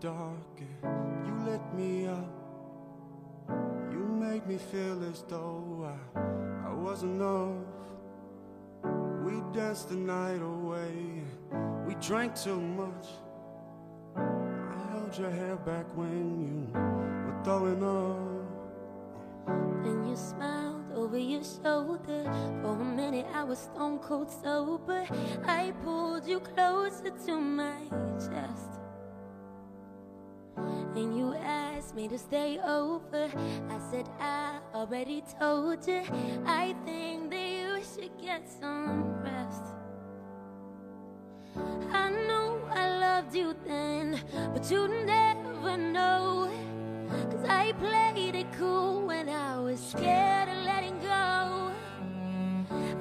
dark and you lit me up. You made me feel as though I, I was enough. We danced the night away, we drank too much. I held your hair back when you were throwing up. And you smiled over your shoulder. For a minute, I was stone cold sober. I pulled you closer to my chest. Asked me to stay over. I said, I already told you. I think that you should get some rest. I know I loved you then, but you never know. Cause I played it cool when I was scared of letting go.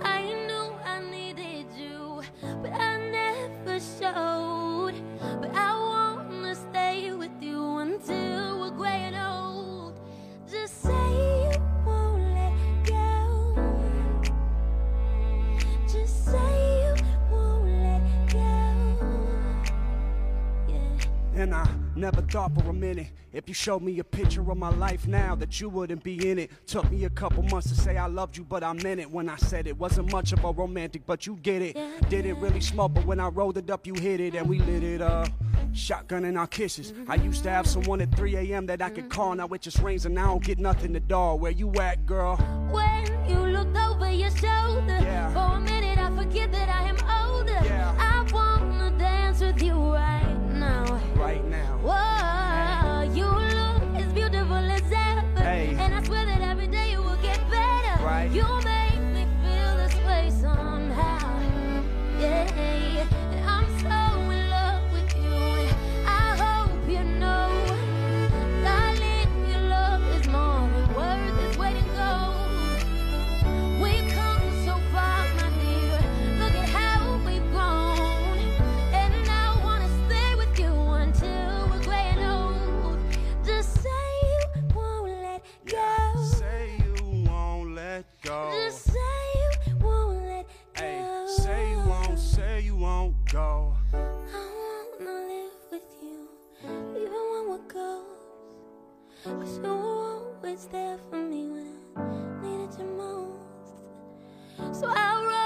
I knew I needed you, but I And I never thought for a minute if you showed me a picture of my life now that you wouldn't be in it. Took me a couple months to say I loved you, but I meant it when I said it. Wasn't much of a romantic, but you get it. Didn't really smoke, but when I rolled it up, you hit it and we lit it up. Shotgun Shotgunning our kisses. I used to have someone at 3 a.m. that I could call. Now it just rains and I don't get nothing to door. Where you at, girl? When you looked over your shoulder, Yeah. for a minute I forget that I am Right. let go. Just say you won't let go. Hey, say you won't, say you won't go. I wanna live with you, even when we're ghosts. Cause you were always there for me when I needed you most. So I'll run.